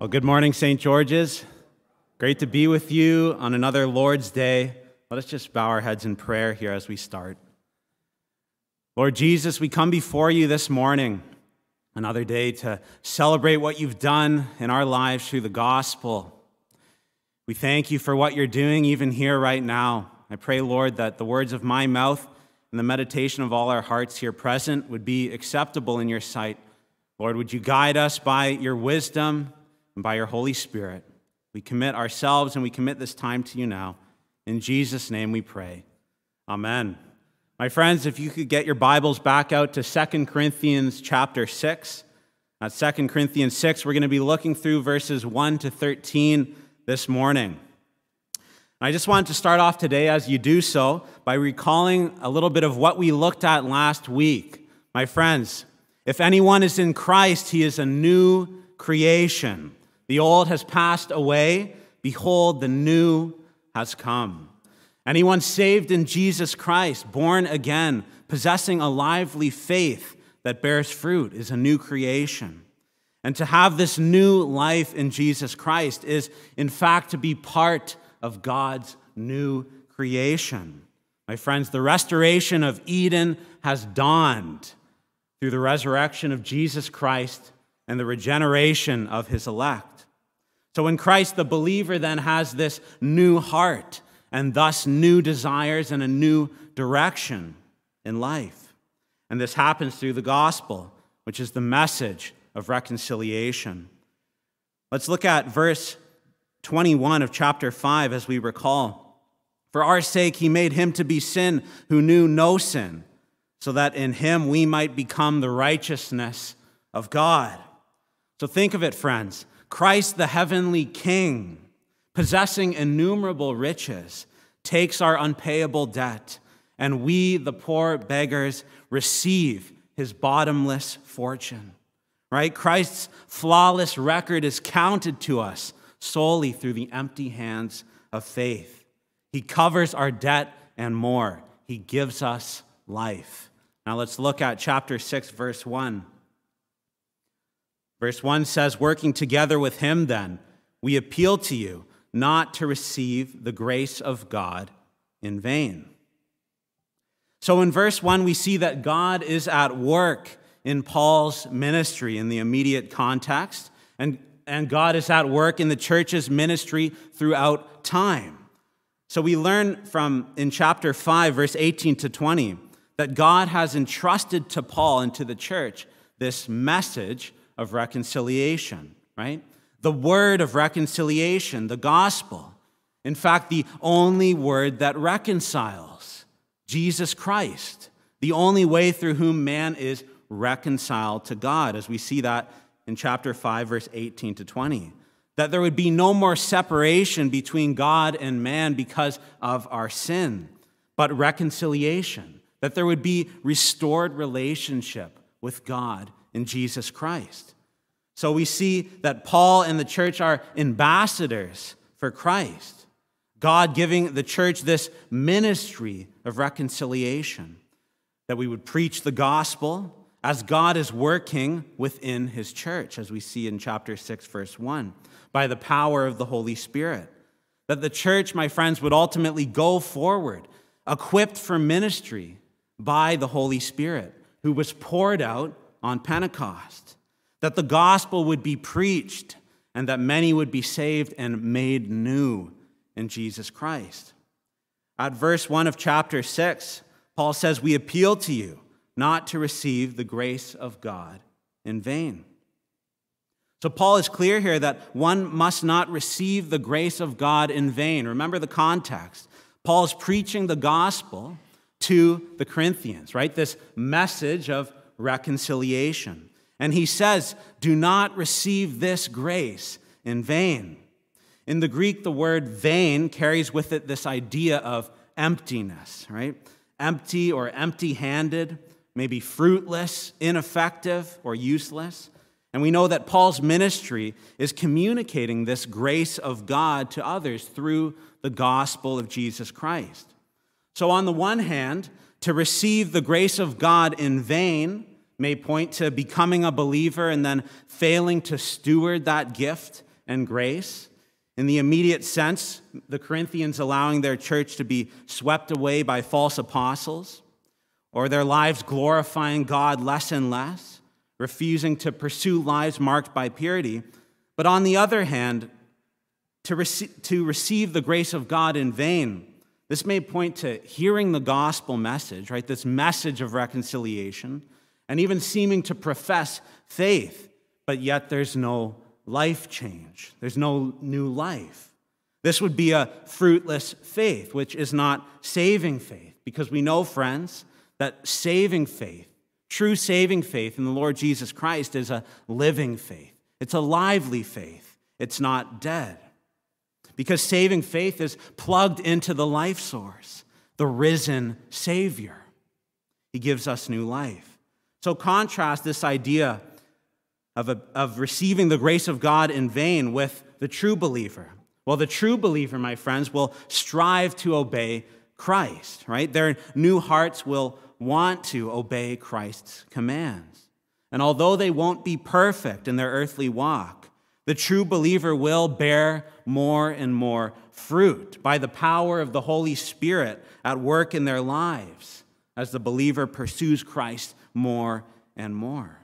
Well, good morning, St. George's. Great to be with you on another Lord's Day. Let us just bow our heads in prayer here as we start. Lord Jesus, we come before you this morning, another day to celebrate what you've done in our lives through the gospel. We thank you for what you're doing even here right now. I pray, Lord, that the words of my mouth and the meditation of all our hearts here present would be acceptable in your sight. Lord, would you guide us by your wisdom and by your Holy Spirit? We commit ourselves and we commit this time to you now. In Jesus' name we pray. Amen. My friends, if you could get your Bibles back out to 2 Corinthians chapter 6. At 2 Corinthians 6, we're going to be looking through verses 1 to 13 this morning. I just wanted to start off today, as you do so, by recalling a little bit of what we looked at last week. My friends, if anyone is in Christ, he is a new creation. The old has passed away. Behold, the new has come. Anyone saved in Jesus Christ, born again, possessing a lively faith that bears fruit, is a new creation. And to have this new life in Jesus Christ is, in fact, to be part of God's new creation. My friends, the restoration of Eden has dawned through the resurrection of Jesus Christ and the regeneration of his elect. So in Christ, the believer then has this new heart and thus new desires and a new direction in life. And this happens through the gospel, which is the message of reconciliation. Let's look at verse 21 of chapter 5 as we recall. For our sake, he made him to be sin who knew no sin, so that in him we might become the righteousness of God. So think of it, friends. Christ, the heavenly King, possessing innumerable riches, takes our unpayable debt, and we, the poor beggars, receive his bottomless fortune. Right? Christ's flawless record is counted to us solely through the empty hands of faith. He covers our debt and more. He gives us life. Now let's look at chapter 6, verse 1. Verse 1 says, Working together with him, then, we appeal to you not to receive the grace of God in vain. So in verse 1, we see that God is at work in Paul's ministry in the immediate context. And and God is at work in the church's ministry throughout time. So we learn from in chapter 5, verse 18 to 20, that God has entrusted to Paul and to the church this message of reconciliation, right? The word of reconciliation, the gospel. In fact, the only word that reconciles Jesus Christ, the only way through whom man is reconciled to God, as we see that in chapter 5, verse 18 to 20. That there would be no more separation between God and man because of our sin, but reconciliation. That there would be restored relationship with God in Jesus Christ. So we see that Paul and the church are ambassadors for Christ. God giving the church this ministry of reconciliation, that we would preach the gospel, as God is working within his church, as we see in chapter 6, verse 1, by the power of the Holy Spirit. That the church, my friends, would ultimately go forward, equipped for ministry by the Holy Spirit, who was poured out on Pentecost. That the gospel would be preached, and that many would be saved and made new in Jesus Christ. At verse 1 of chapter 6, Paul says, We appeal to you not to receive the grace of God in vain. So, Paul is clear here that one must not receive the grace of God in vain. Remember the context. Paul is preaching the gospel to the Corinthians, right? This message of reconciliation. And he says, Do not receive this grace in vain. In the Greek, the word vain carries with it this idea of emptiness, right? Empty or empty handed maybe fruitless, ineffective, or useless. And we know that Paul's ministry is communicating this grace of God to others through the gospel of Jesus Christ. So, on the one hand, to receive the grace of God in vain may point to becoming a believer and then failing to steward that gift and grace. In the immediate sense, the Corinthians allowing their church to be swept away by false apostles, or their lives glorifying God less and less, refusing to pursue lives marked by purity. But on the other hand, to, rec- to receive the grace of God in vain, this may point to hearing the gospel message, right? This message of reconciliation, and even seeming to profess faith, but yet there's no life change. There's no new life. This would be a fruitless faith, which is not saving faith, because we know, friends, that saving faith, true saving faith in the Lord Jesus Christ, is a living faith. It's a lively faith, it's not dead. Because saving faith is plugged into the life source, the risen Savior. He gives us new life. So, contrast this idea of, a, of receiving the grace of God in vain with the true believer. Well, the true believer, my friends, will strive to obey Christ, right? Their new hearts will want to obey Christ's commands. And although they won't be perfect in their earthly walk, the true believer will bear more and more fruit by the power of the Holy Spirit at work in their lives as the believer pursues Christ more and more.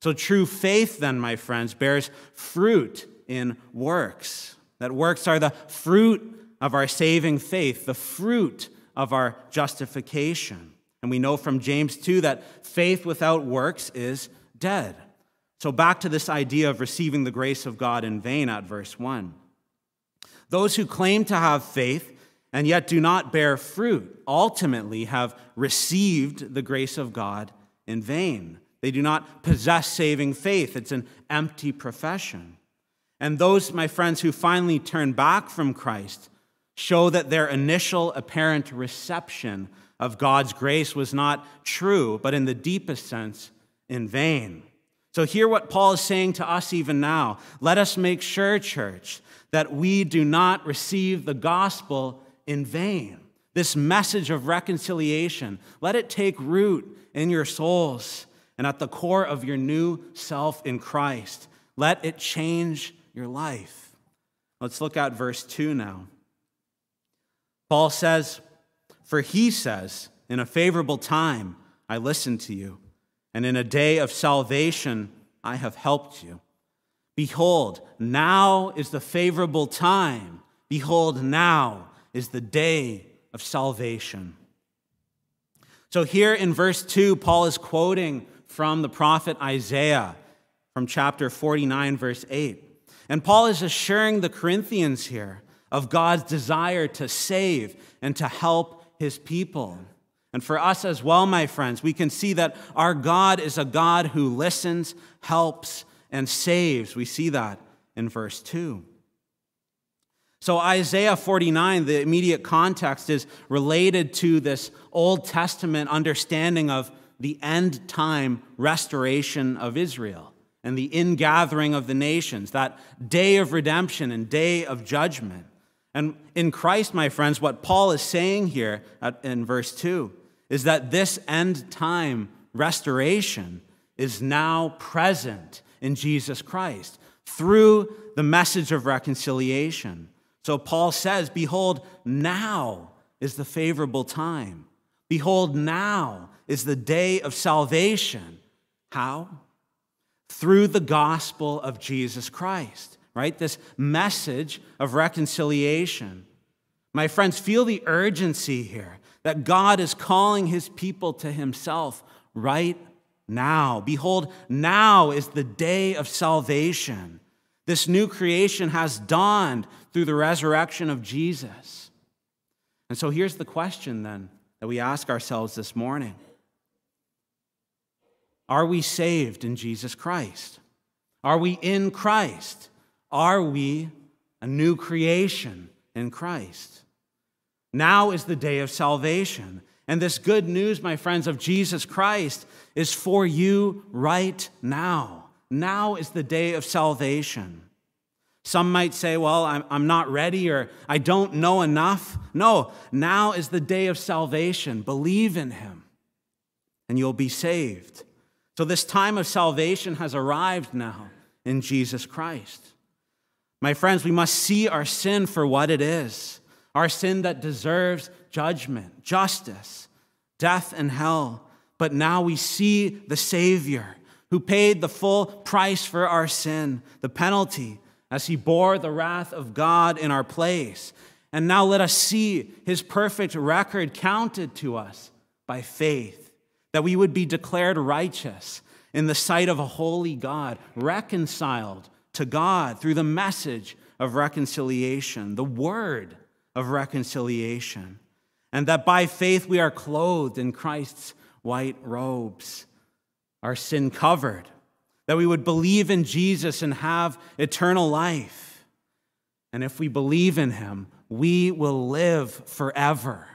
So, true faith, then, my friends, bears fruit in works. That works are the fruit of our saving faith, the fruit of our justification. And we know from James 2 that faith without works is dead. So, back to this idea of receiving the grace of God in vain at verse 1. Those who claim to have faith and yet do not bear fruit ultimately have received the grace of God in vain. They do not possess saving faith. It's an empty profession. And those, my friends, who finally turn back from Christ show that their initial apparent reception of God's grace was not true, but in the deepest sense, in vain. So, hear what Paul is saying to us even now. Let us make sure, church, that we do not receive the gospel in vain. This message of reconciliation, let it take root in your souls and at the core of your new self in Christ. Let it change your life. Let's look at verse 2 now. Paul says, For he says, In a favorable time I listened to you, and in a day of salvation I have helped you. Behold, now is the favorable time. Behold, now is the day of salvation. So, here in verse 2, Paul is quoting from the prophet Isaiah from chapter 49, verse 8. And Paul is assuring the Corinthians here of God's desire to save and to help his people. And for us as well, my friends, we can see that our God is a God who listens, helps, and saves. We see that in verse 2. So, Isaiah 49, the immediate context is related to this Old Testament understanding of the end time restoration of Israel and the ingathering of the nations, that day of redemption and day of judgment. And in Christ, my friends, what Paul is saying here in verse 2 is that this end time restoration is now present in Jesus Christ through the message of reconciliation. So Paul says, Behold, now is the favorable time. Behold, now is the day of salvation. How? Through the gospel of Jesus Christ, right? This message of reconciliation. My friends, feel the urgency here that God is calling his people to himself right now. Behold, now is the day of salvation. This new creation has dawned through the resurrection of Jesus. And so here's the question then that we ask ourselves this morning are we saved in Jesus Christ? Are we in Christ? Are we a new creation in Christ? Now is the day of salvation. And this good news, my friends, of Jesus Christ is for you right now. Now is the day of salvation. Some might say, Well, I'm, not ready or I don't know enough. No, now is the day of salvation. Believe in Him and you'll be saved. So, this time of salvation has arrived now in Jesus Christ. My friends, we must see our sin for what it is our sin that deserves judgment, justice, death, and hell. But now we see the Savior who paid the full price for our sin, the penalty, as he bore the wrath of God in our place. And now let us see his perfect record counted to us by faith, that we would be declared righteous in the sight of a holy God, reconciled to God through the message of reconciliation, the word of reconciliation, and that by faith we are clothed in Christ's white robes, our sin covered, that we would believe in Jesus and have eternal life. And if we believe in him, we will live forever,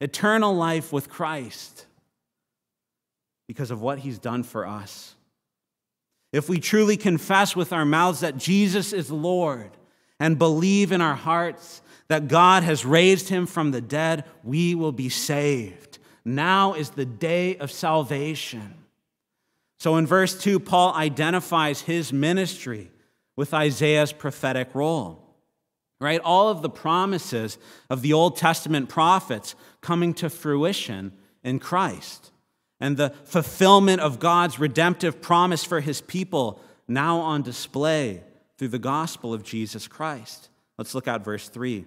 eternal life with Christ because of what he's done for us. If we truly confess with our mouths that Jesus is Lord and believe in our hearts that God has raised him from the dead, we will be saved. Now is the day of salvation. So in verse 2, Paul identifies his ministry with Isaiah's prophetic role. Right? All of the promises of the Old Testament prophets coming to fruition in Christ and the fulfillment of God's redemptive promise for his people now on display through the gospel of Jesus Christ. Let's look at verse 3.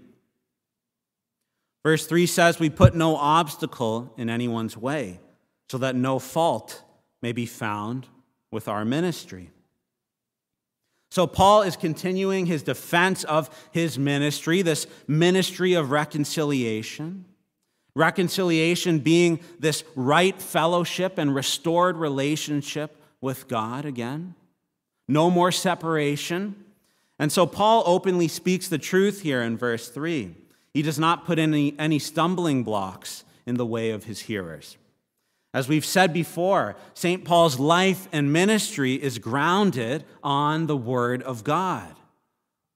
Verse 3 says, We put no obstacle in anyone's way, so that no fault may be found with our ministry. So, Paul is continuing his defense of his ministry, this ministry of reconciliation. Reconciliation being this right fellowship and restored relationship with God again. No more separation. And so Paul openly speaks the truth here in verse 3. He does not put any, any stumbling blocks in the way of his hearers. As we've said before, St. Paul's life and ministry is grounded on the Word of God,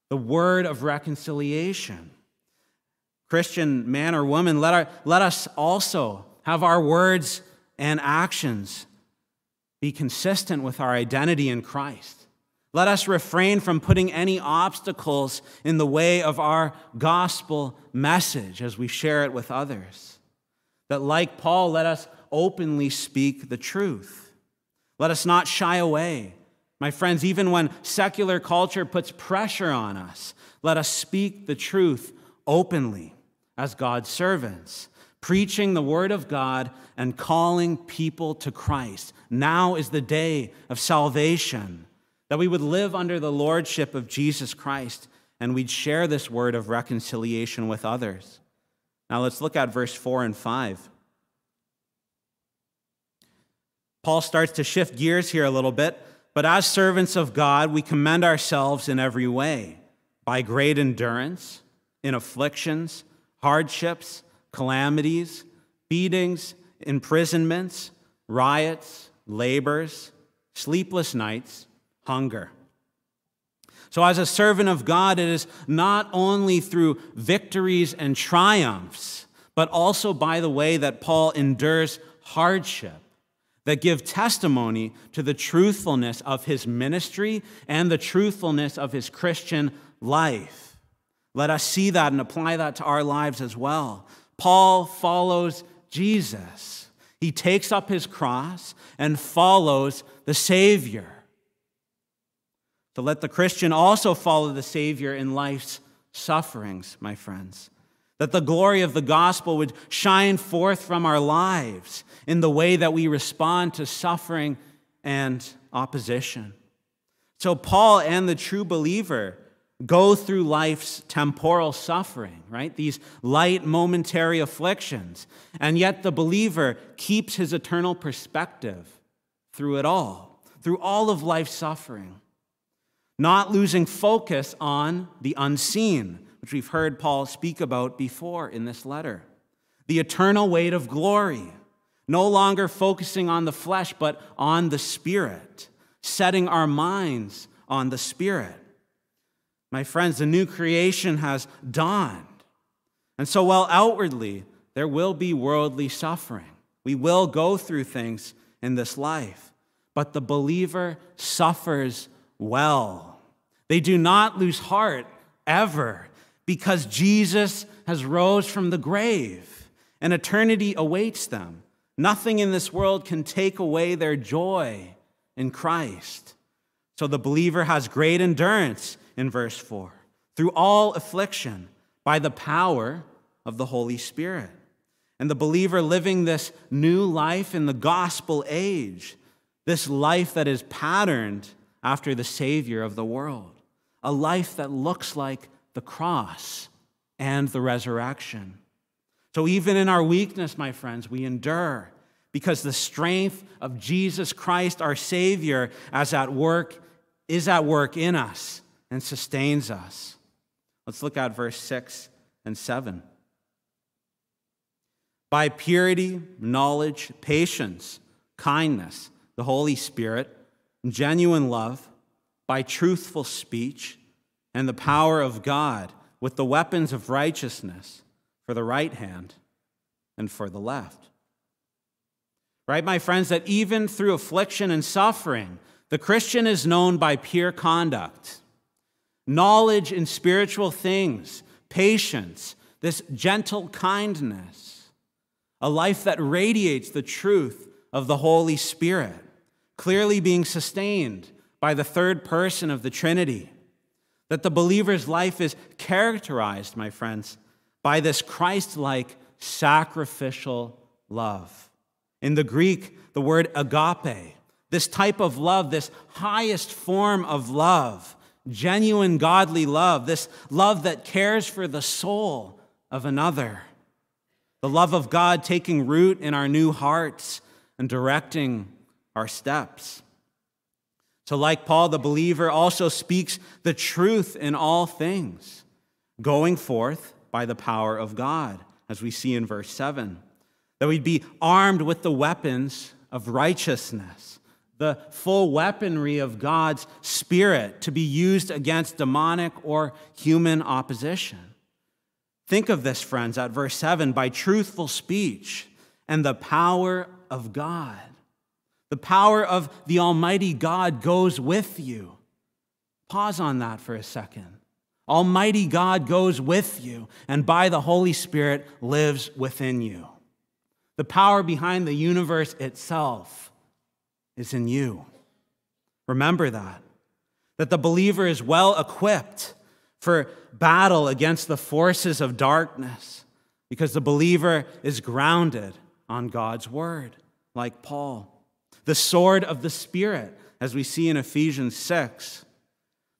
the Word of reconciliation. Christian man or woman, let, our, let us also have our words and actions be consistent with our identity in Christ. Let us refrain from putting any obstacles in the way of our gospel message as we share it with others. That, like Paul, let us openly speak the truth. Let us not shy away. My friends, even when secular culture puts pressure on us, let us speak the truth openly as God's servants, preaching the word of God and calling people to Christ. Now is the day of salvation, that we would live under the lordship of Jesus Christ and we'd share this word of reconciliation with others. Now let's look at verse 4 and 5. Paul starts to shift gears here a little bit, but as servants of God, we commend ourselves in every way by great endurance, in afflictions hardships, calamities, beatings, imprisonments, riots, labors, sleepless nights, hunger. So, as a servant of God, it is not only through victories and triumphs, but also by the way that Paul endures hardship that give testimony to the truthfulness of his ministry and the truthfulness of his Christian life. Let us see that and apply that to our lives as well. Paul follows Jesus. He takes up his cross and follows the Savior. So let the Christian also follow the Savior in life's sufferings, my friends. That the glory of the gospel would shine forth from our lives in the way that we respond to suffering and opposition. So, Paul and the true believer go through life's temporal suffering, right? These light momentary afflictions. And yet the believer keeps his eternal perspective through it all, through all of life's suffering, not losing focus on the unseen, which we've heard Paul speak about before in this letter. The eternal weight of glory, no longer focusing on the flesh, but on the spirit, setting our minds on the spirit. My friends, the new creation has dawned. And so, while outwardly there will be worldly suffering, we will go through things in this life, but the believer suffers well. They do not lose heart ever because Jesus has rose from the grave and eternity awaits them. Nothing in this world can take away their joy in Christ. So the believer has great endurance in verse 4 through all affliction by the power of the Holy Spirit. And the believer living this new life in the gospel age, this life that is patterned after the Savior of the world, a life that looks like the cross and the resurrection. So, even in our weakness, my friends, we endure because the strength of Jesus Christ, our Savior, as at work, is at work in us and sustains us. Let's look at verse 6 and 7. By purity, knowledge, patience, kindness, the Holy Spirit, genuine love, by truthful speech, and the power of God with the weapons of righteousness for the right hand and for the left. Right, my friends, that even through affliction and suffering, the Christian is known by pure conduct, knowledge in spiritual things, patience, this gentle kindness, a life that radiates the truth of the Holy Spirit, clearly being sustained by the third person of the Trinity. That the believer's life is characterized, my friends, by this Christ like sacrificial love. In the Greek, the word agape, this type of love, this highest form of love, genuine godly love, this love that cares for the soul of another. The love of God taking root in our new hearts and directing our steps. So, like Paul, the believer also speaks the truth in all things, going forth by the power of God, as we see in verse 7. That we'd be armed with the weapons of righteousness, the full weaponry of God's Spirit to be used against demonic or human opposition. Think of this, friends, at verse 7 by truthful speech and the power of God. The power of the Almighty God goes with you. Pause on that for a second. Almighty God goes with you, and by the Holy Spirit lives within you. The power behind the universe itself is in you. Remember that. That the believer is well equipped for battle against the forces of darkness because the believer is grounded on God's word, like Paul the sword of the Spirit, as we see in Ephesians 6.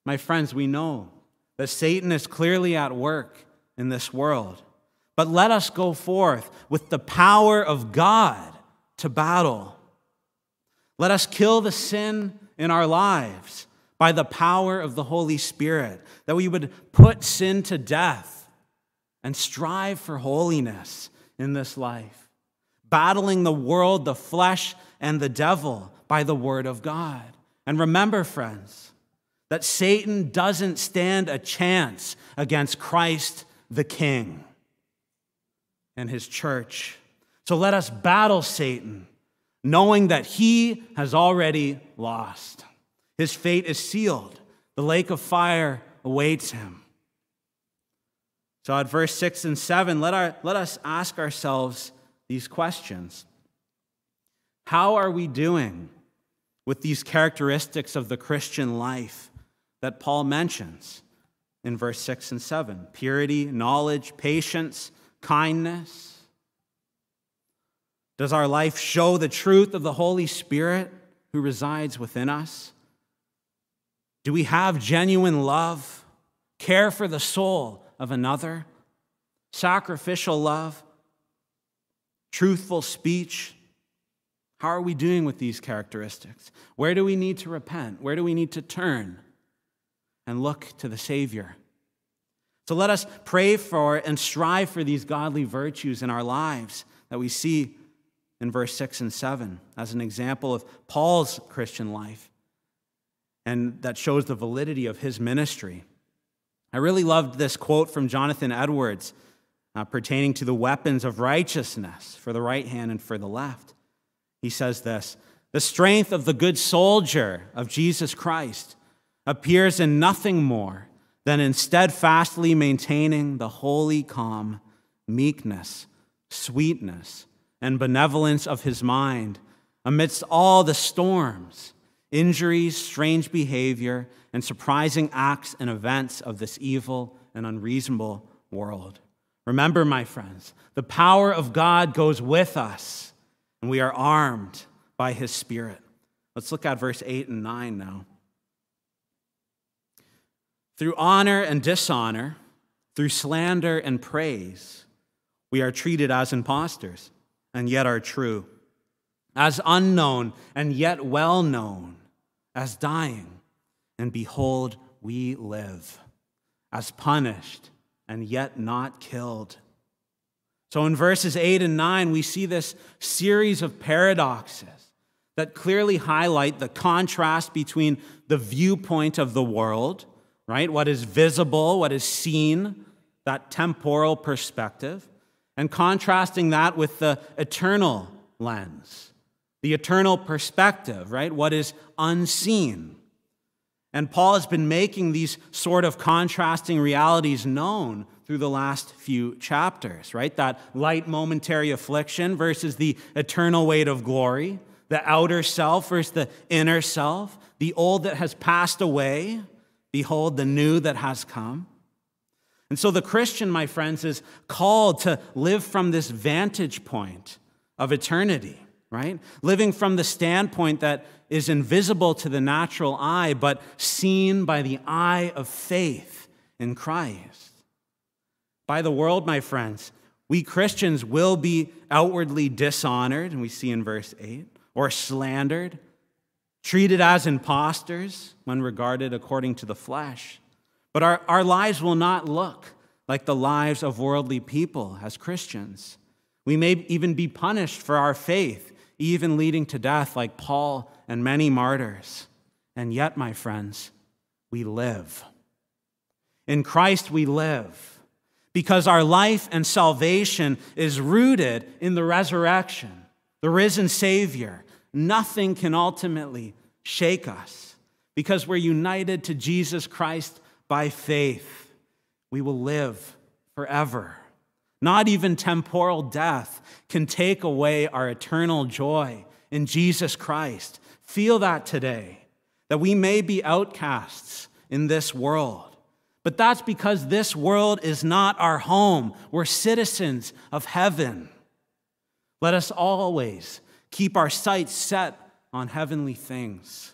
My friends, we know that Satan is clearly at work in this world. But let us go forth with the power of God to battle. Let us kill the sin in our lives by the power of the Holy Spirit, that we would put sin to death and strive for holiness in this life, battling the world, the flesh, and the devil by the word of God. And remember, friends, that Satan doesn't stand a chance against Christ the King and his church. So let us battle Satan, knowing that he has already lost. His fate is sealed, the lake of fire awaits him. So at verse 6 and 7, let, our, let us ask ourselves these questions. How are we doing with these characteristics of the Christian life that Paul mentions in verse 6 and 7? Purity, knowledge, patience, kindness. Does our life show the truth of the Holy Spirit who resides within us? Do we have genuine love, care for the soul of another, sacrificial love, truthful speech? How are we doing with these characteristics? Where do we need to repent? Where do we need to turn and look to the Savior? So let us pray for and strive for these godly virtues in our lives that we see in verse 6 and 7 as an example of Paul's Christian life and that shows the validity of his ministry. I really loved this quote from Jonathan Edwards uh, pertaining to the weapons of righteousness for the right hand and for the left. He says this The strength of the good soldier of Jesus Christ appears in nothing more than in steadfastly maintaining the holy calm, meekness, sweetness, and benevolence of his mind amidst all the storms, injuries, strange behavior, and surprising acts and events of this evil and unreasonable world. Remember, my friends, the power of God goes with us, and we are armed by his Spirit. Let's look at verse 8 and 9 now. Through honor and dishonor, through slander and praise, we are treated as impostors and yet are true, as unknown and yet well known, as dying, and behold, we live, as punished and yet not killed. So in verses 8 and 9, we see this series of paradoxes that clearly highlight the contrast between the viewpoint of the world right? What is visible, what is seen, that temporal perspective, and contrasting that with the eternal lens, the eternal perspective, right? What is unseen. And Paul has been making these sort of contrasting realities known through the last few chapters, right? That light momentary affliction versus the eternal weight of glory, the outer self versus the inner self, the old that has passed away Behold, the new that has come. And so the Christian, my friends, is called to live from this vantage point of eternity, right? Living from the standpoint that is invisible to the natural eye, but seen by the eye of faith in Christ. By the world, my friends, we Christians will be outwardly dishonored, and we see in verse 8, or slandered, treated as impostors when regarded according to the flesh. But our, our lives will not look like the lives of worldly people as Christians. We may even be punished for our faith, even leading to death, like Paul and many martyrs. And yet, my friends, we live. In Christ, we live because our life and salvation is rooted in the resurrection, the risen Savior. Nothing can ultimately shake us because we're united to Jesus Christ by faith. We will live forever. Not even temporal death can take away our eternal joy in Jesus Christ. Feel that today, that we may be outcasts in this world. But that's because this world is not our home. We're citizens of heaven. Let us always keep our sights set on heavenly things,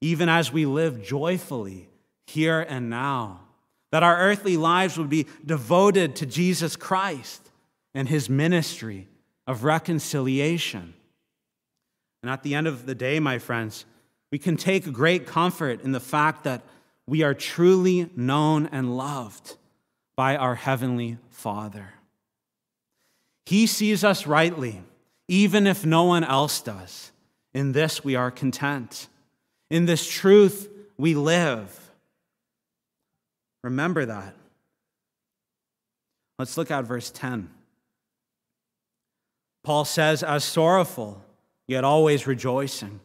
even as we live joyfully here and now. That our earthly lives would be devoted to Jesus Christ and his ministry of reconciliation. And at the end of the day, my friends, we can take great comfort in the fact that we are truly known and loved by our Heavenly Father. He sees us rightly, even if no one else does. In this we are content. In this truth we live. Remember that. Let's look at verse 10. Paul says, as sorrowful, yet always rejoicing,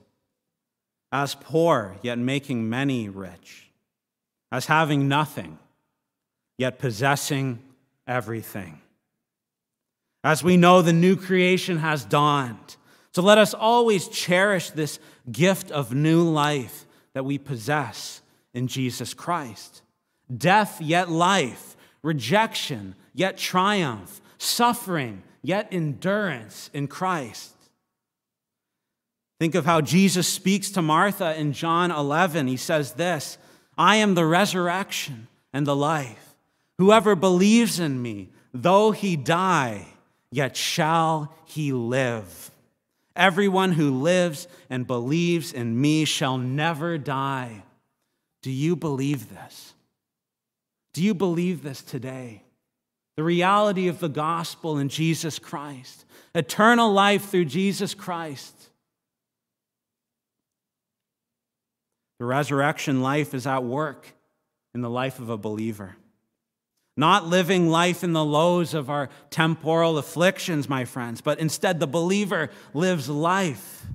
as poor, yet making many rich, as having nothing, yet possessing everything. As we know, the new creation has dawned. So let us always cherish this gift of new life that we possess in Jesus Christ. Death, yet life, rejection, yet triumph, suffering, yet endurance in Christ. Think of how Jesus speaks to Martha in John 11. He says this I am the resurrection and the life. Whoever believes in me, though he die, yet shall he live. Everyone who lives and believes in me shall never die. Do you believe this? Do you believe this today? The reality of the gospel in Jesus Christ, eternal life through Jesus Christ. The resurrection life is at work in the life of a believer not living life in the lows of our temporal afflictions, my friends, but instead the believer lives life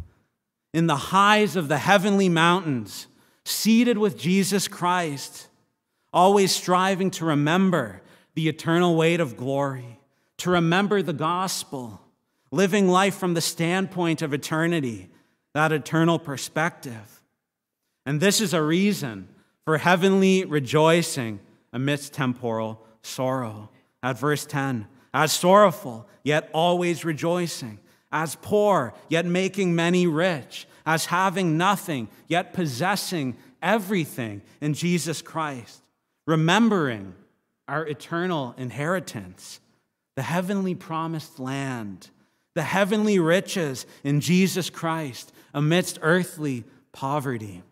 in the highs of the heavenly mountains, seated with Jesus Christ, always striving to remember the eternal weight of glory, to remember the gospel, living life from the standpoint of eternity, that eternal perspective. And this is a reason for heavenly rejoicing amidst temporal sorrow. At verse 10, as sorrowful, yet always rejoicing, as poor, yet making many rich, as having nothing, yet possessing everything in Jesus Christ, remembering our eternal inheritance, the heavenly promised land, the heavenly riches in Jesus Christ amidst earthly poverty.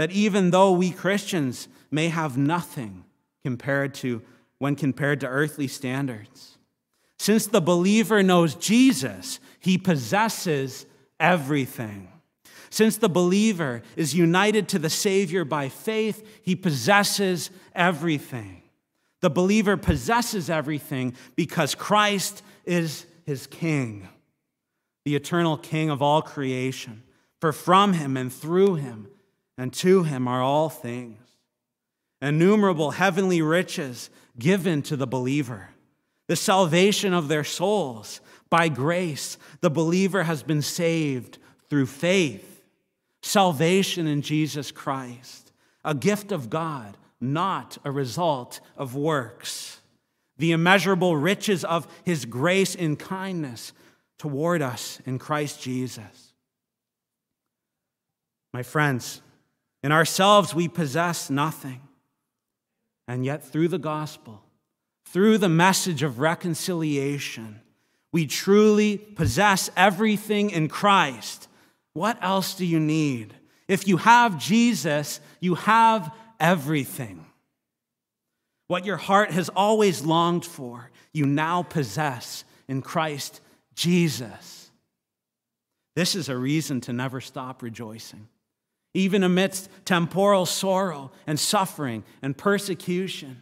That even though we Christians may have nothing compared to when compared to earthly standards, since the believer knows Jesus, he possesses everything. Since the believer is united to the Savior by faith, he possesses everything. The believer possesses everything because Christ is his King, the eternal King of all creation. For from him and through him and to him are all things. Innumerable heavenly riches given to the believer the salvation of their souls. By grace, the believer has been saved through faith, salvation in Jesus Christ, a gift of God, not a result of works. The immeasurable riches of his grace and kindness toward us in Christ Jesus. My friends, in ourselves we possess nothing, and yet through the gospel, through the message of reconciliation, we truly possess everything in Christ. What else do you need? If you have Jesus, you have everything. What your heart has always longed for, you now possess in Christ Jesus. This is a reason to never stop rejoicing. Even amidst temporal sorrow and suffering and persecution,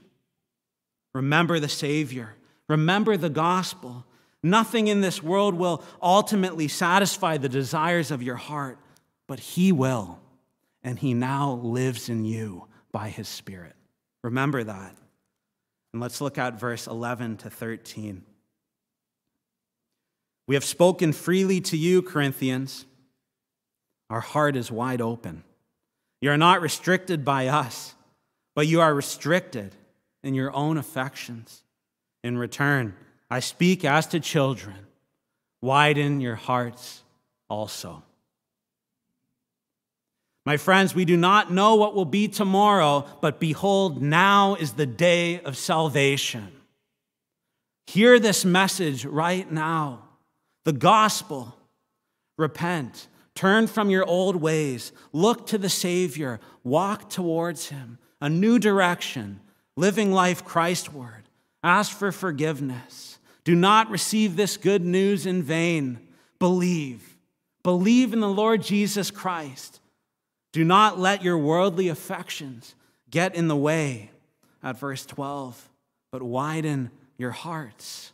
Remember the Savior. Remember the gospel. Nothing in this world will ultimately satisfy the desires of your heart, but He will. And He now lives in you by His Spirit. Remember that. And let's look at verse 11 to 13. We have spoken freely to you, Corinthians. Our heart is wide open. You are not restricted by us, but you are restricted in your own affections. In return, I speak as to children. Widen your hearts also. My friends, we do not know what will be tomorrow, but behold, now is the day of salvation. Hear this message right now the gospel. Repent, turn from your old ways, look to the Savior, walk towards Him, a new direction living life Christward. Ask for forgiveness. Do not receive this good news in vain. Believe. Believe in the Lord Jesus Christ. Do not let your worldly affections get in the way, at verse 12, but widen your hearts.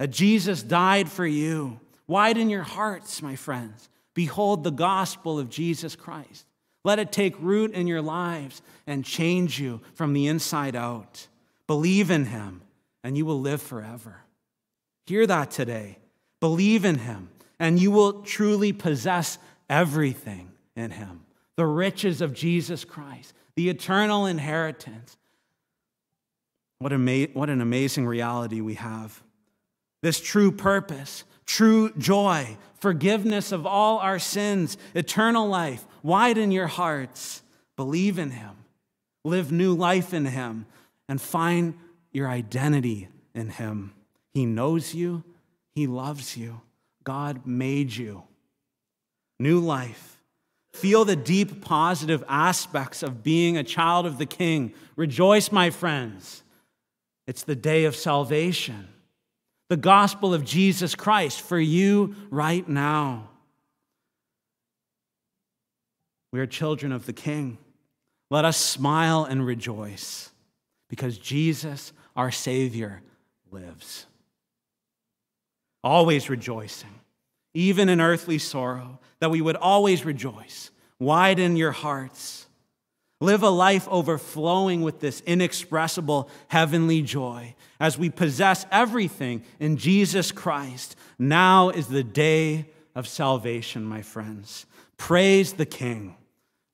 That Jesus died for you. Widen your hearts, my friends. Behold the gospel of Jesus Christ. Let it take root in your lives and change you from the inside out. Believe in Him, and you will live forever. Hear that today. Believe in Him, and you will truly possess everything in Him the riches of Jesus Christ, the eternal inheritance. What, ama- what an amazing reality we have. This true purpose, true joy, forgiveness of all our sins, eternal life, Widen your hearts, believe in Him, live new life in Him, and find your identity in Him. He knows you, He loves you. God made you. New life. Feel the deep positive aspects of being a child of the King. Rejoice, my friends. It's the day of salvation, the gospel of Jesus Christ for you right now. We are children of the King. Let us smile and rejoice because Jesus, our Savior, lives. Always rejoicing, even in earthly sorrow, that we would always rejoice. widen your hearts. Live a life overflowing with this inexpressible heavenly joy as we possess everything in Jesus Christ. Now is the day of salvation, my friends. Praise the King,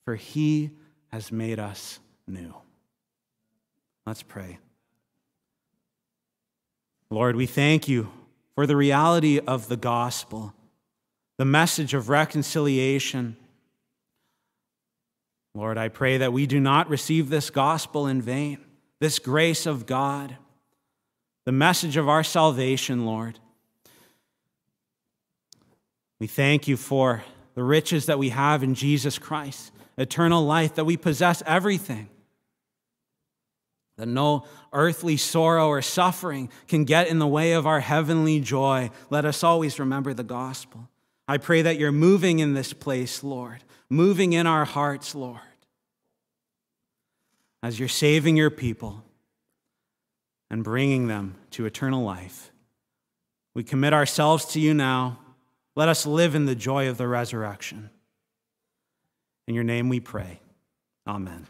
for he has made us new. Let's pray. Lord, we thank you for the reality of the gospel, the message of reconciliation Lord, I pray that we do not receive this gospel in vain, this grace of God, the message of our salvation, Lord. We thank you for the riches that we have in Jesus Christ, eternal life, that we possess everything, that no earthly sorrow or suffering can get in the way of our heavenly joy. Let us always remember the gospel. I pray that you're moving in this place, Lord, moving in our hearts, Lord as you're saving your people and bringing them to eternal life. We commit ourselves to you now. Let us live in the joy of the resurrection. In your name we pray. Amen.